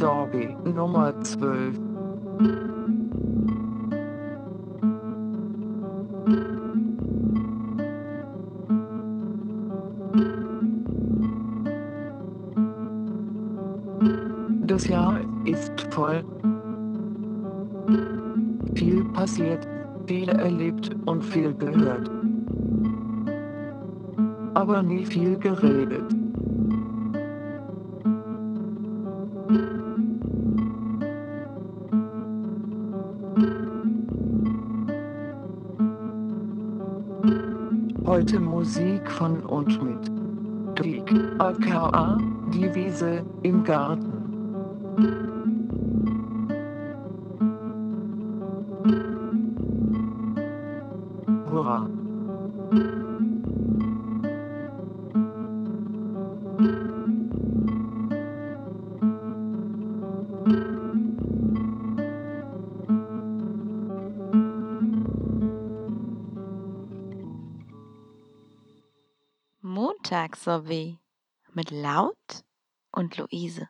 Montagssorge Nummer 12. Das Jahr ist voll. Viel passiert, viel erlebt und viel gehört. Aber nie viel geredet. Von und mit Krieg, aka die Wiese im Garten. Montagssorbet mit Laut und Luise.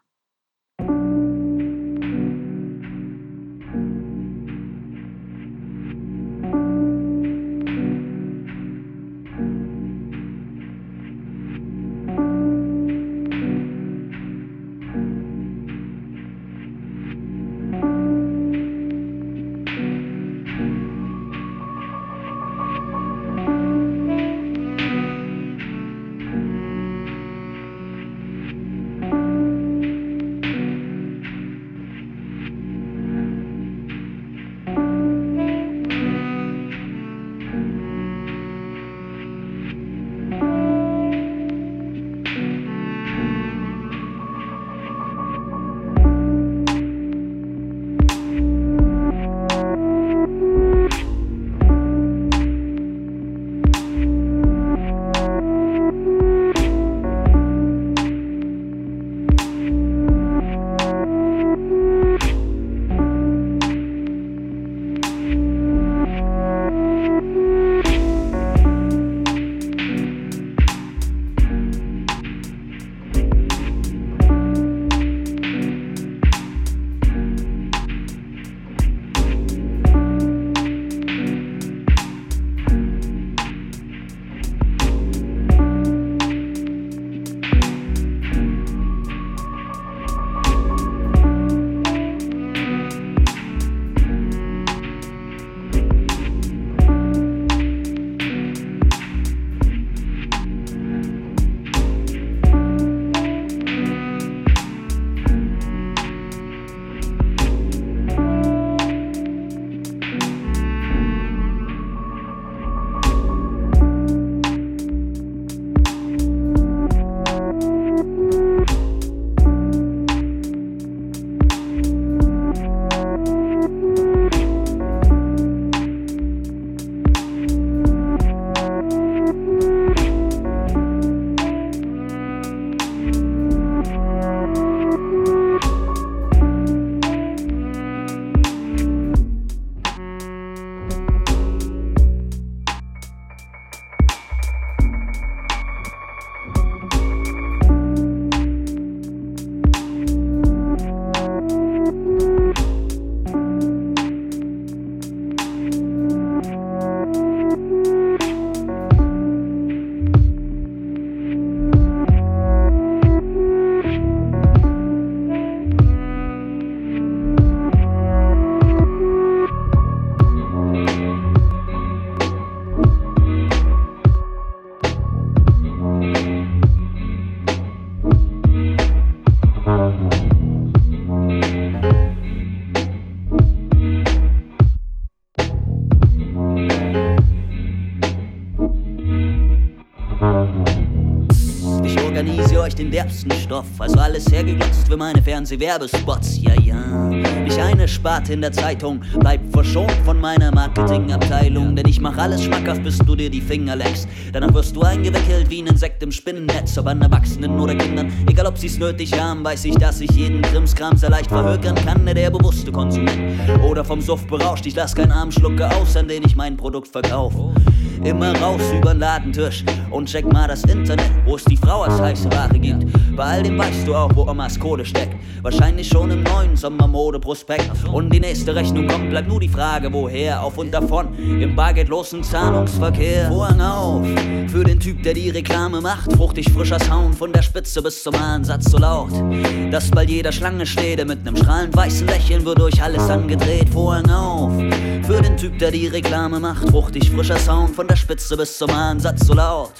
Stoff, also alles hergeglitzt für meine Fernsehwerbespots. Ja, ja. Nicht eine Sparte in der Zeitung bleibt verschont von meiner Marketingabteilung, denn ich mach alles schmackhaft, bis du dir die Finger leckst. Danach wirst du eingewickelt wie ein Insekt im Spinnennetz, ob an Erwachsenen oder Kindern. Egal ob sie's nötig haben, weiß ich, dass ich jeden Krimskram sehr leicht verhökern kann, ne, der bewusste Konsument. Oder vom Suff berauscht, ich lass keinen armen Schlucke aus, an den ich mein Produkt verkauf. Immer raus übern Ladentisch und check mal das Internet, wo es die Frau als heiße Ware gibt. Bei all dem weißt du auch, wo Omas Kohle steckt. Wahrscheinlich schon im neuen Sommermode-Prospekt. Und die nächste Rechnung kommt, bleibt nur die Frage, woher, auf und davon. Im bargeldlosen Zahlungsverkehr. Vorhang auf für den Typ, der die Reklame macht. Fruchtig frischer Sound von der Spitze bis zum Ansatz so laut, dass bald jeder Schlange steht. Mit nem strahlend weißen Lächeln wird durch alles angedreht. Vorhang auf für den Typ, der die Reklame macht. Fruchtig frischer Sound von der Spitze bis zum Ansatz so laut.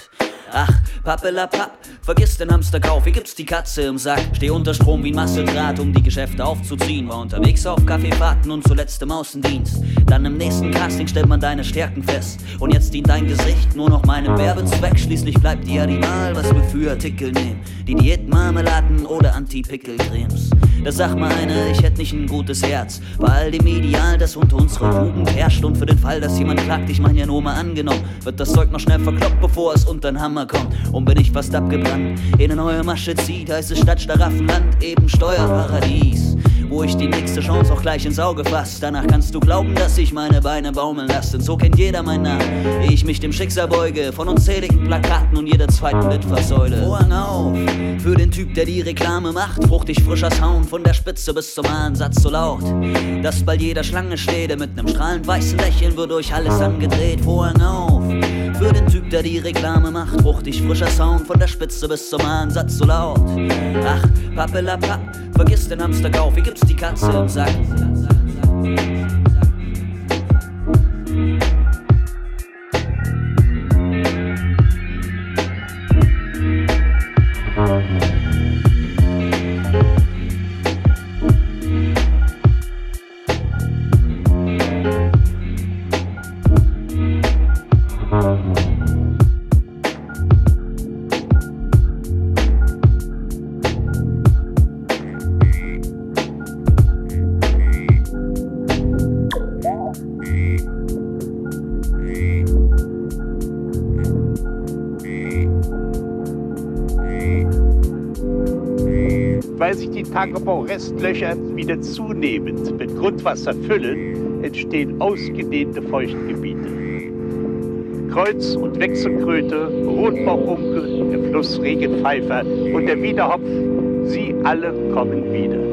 Ach, pappelapapp, vergiss den Hamsterkauf, hier gibt's die Katze im Sack. Steh unter Strom wie Massedraht, um die Geschäfte aufzuziehen. War unterwegs auf Kaffeefahrten und zuletzt im Außendienst. Dann im nächsten Casting stellt man deine Stärken fest. Und jetzt dient dein Gesicht nur noch meinem Werbezweck. Schließlich bleibt dir die Wahl, was wir für Artikel nehmen. Die Diätmarmeladen oder Anti-Pickel-Cremes. Da sag mal eine, ich hätt nicht ein gutes Herz. Bei all dem Ideal, das unter unserer Jugend herrscht. Und für den Fall, dass jemand klagt, ich mein ja nur mal angenommen, wird das Zeug noch schnell verkloppt, bevor es unter den Hammer kommt. Und bin ich fast abgebrannt, in eine neue Masche zieht, heißt es statt Staraffenland eben Steuerparadies wo ich die nächste Chance auch gleich ins Auge fass. Danach kannst du glauben, dass ich meine Beine baumeln lasse. Denn so kennt jeder meinen Namen, ehe ich mich dem Schicksal beuge. Von unzähligen Plakaten und jeder zweiten Litfaßsäule. Vorhang auf für den Typ, der die Reklame macht. Fruchtig frischer Sound von der Spitze bis zum Ansatz so laut, dass bald jeder Schlange steht. Mit nem strahlend weißen Lächeln wird durch alles angedreht. Vorhang auf für den Typ, der die Reklame macht. Fruchtig frischer Sound von der Spitze bis zum Ansatz so laut. Ach, pappelapapp, vergiss den Hamsterkauf, hier gibt's die Katze im Sack. Tagebaurestlöcher wieder zunehmend mit Grundwasser füllen, entstehen ausgedehnte Feuchtgebiete. Kreuz- und Wechselkröte, Rotbauchunke, der Fluss Regenpfeifer und der Wiederhopf, sie alle kommen wieder.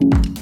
Música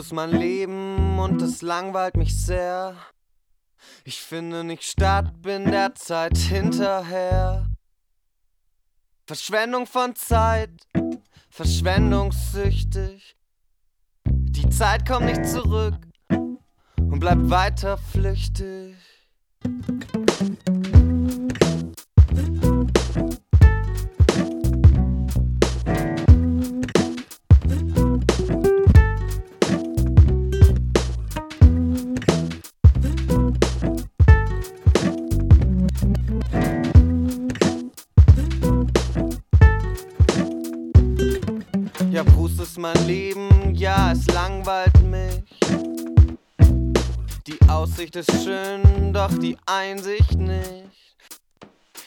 Ist mein Leben und es langweilt mich sehr. Ich finde nicht statt, bin der Zeit hinterher. Verschwendung von Zeit, verschwendungssüchtig. Die Zeit kommt nicht zurück und bleibt weiter flüchtig. Aussicht ist schön, doch die Einsicht nicht.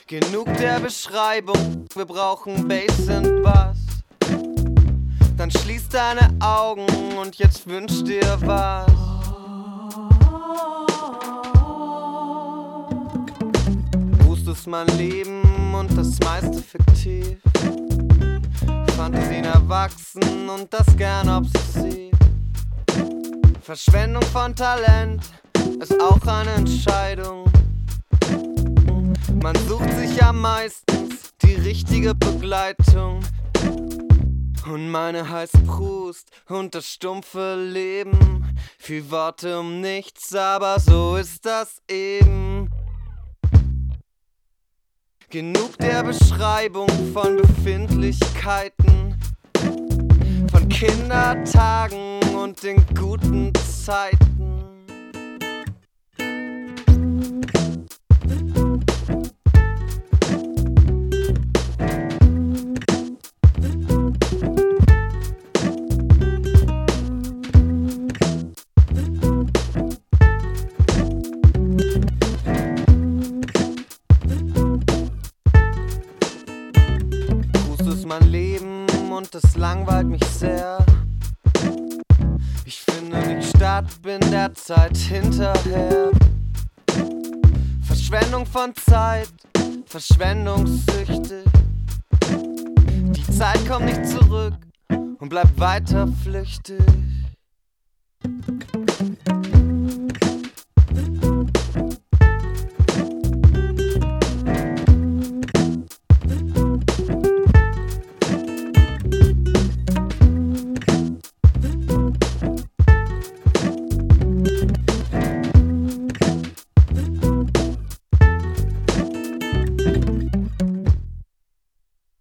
Genug der Beschreibung, wir brauchen Bass und Bass. Dann schließ deine Augen und jetzt wünsch dir was. Brust ist mein Leben und das meiste fiktiv. Fantasien erwachsen und das gern obsessiv. Verschwendung von Talent ist auch eine Entscheidung. Man sucht sich ja meistens die richtige Begleitung. Und meine heißt Brust und das stumpfe Leben. Viel Worte um nichts, aber so ist das eben. Genug der Beschreibung von Befindlichkeiten, von Kindertagen und den guten Zeiten. Von Zeit, verschwendungssüchtig. Die Zeit kommt nicht zurück und bleibt weiter flüchtig.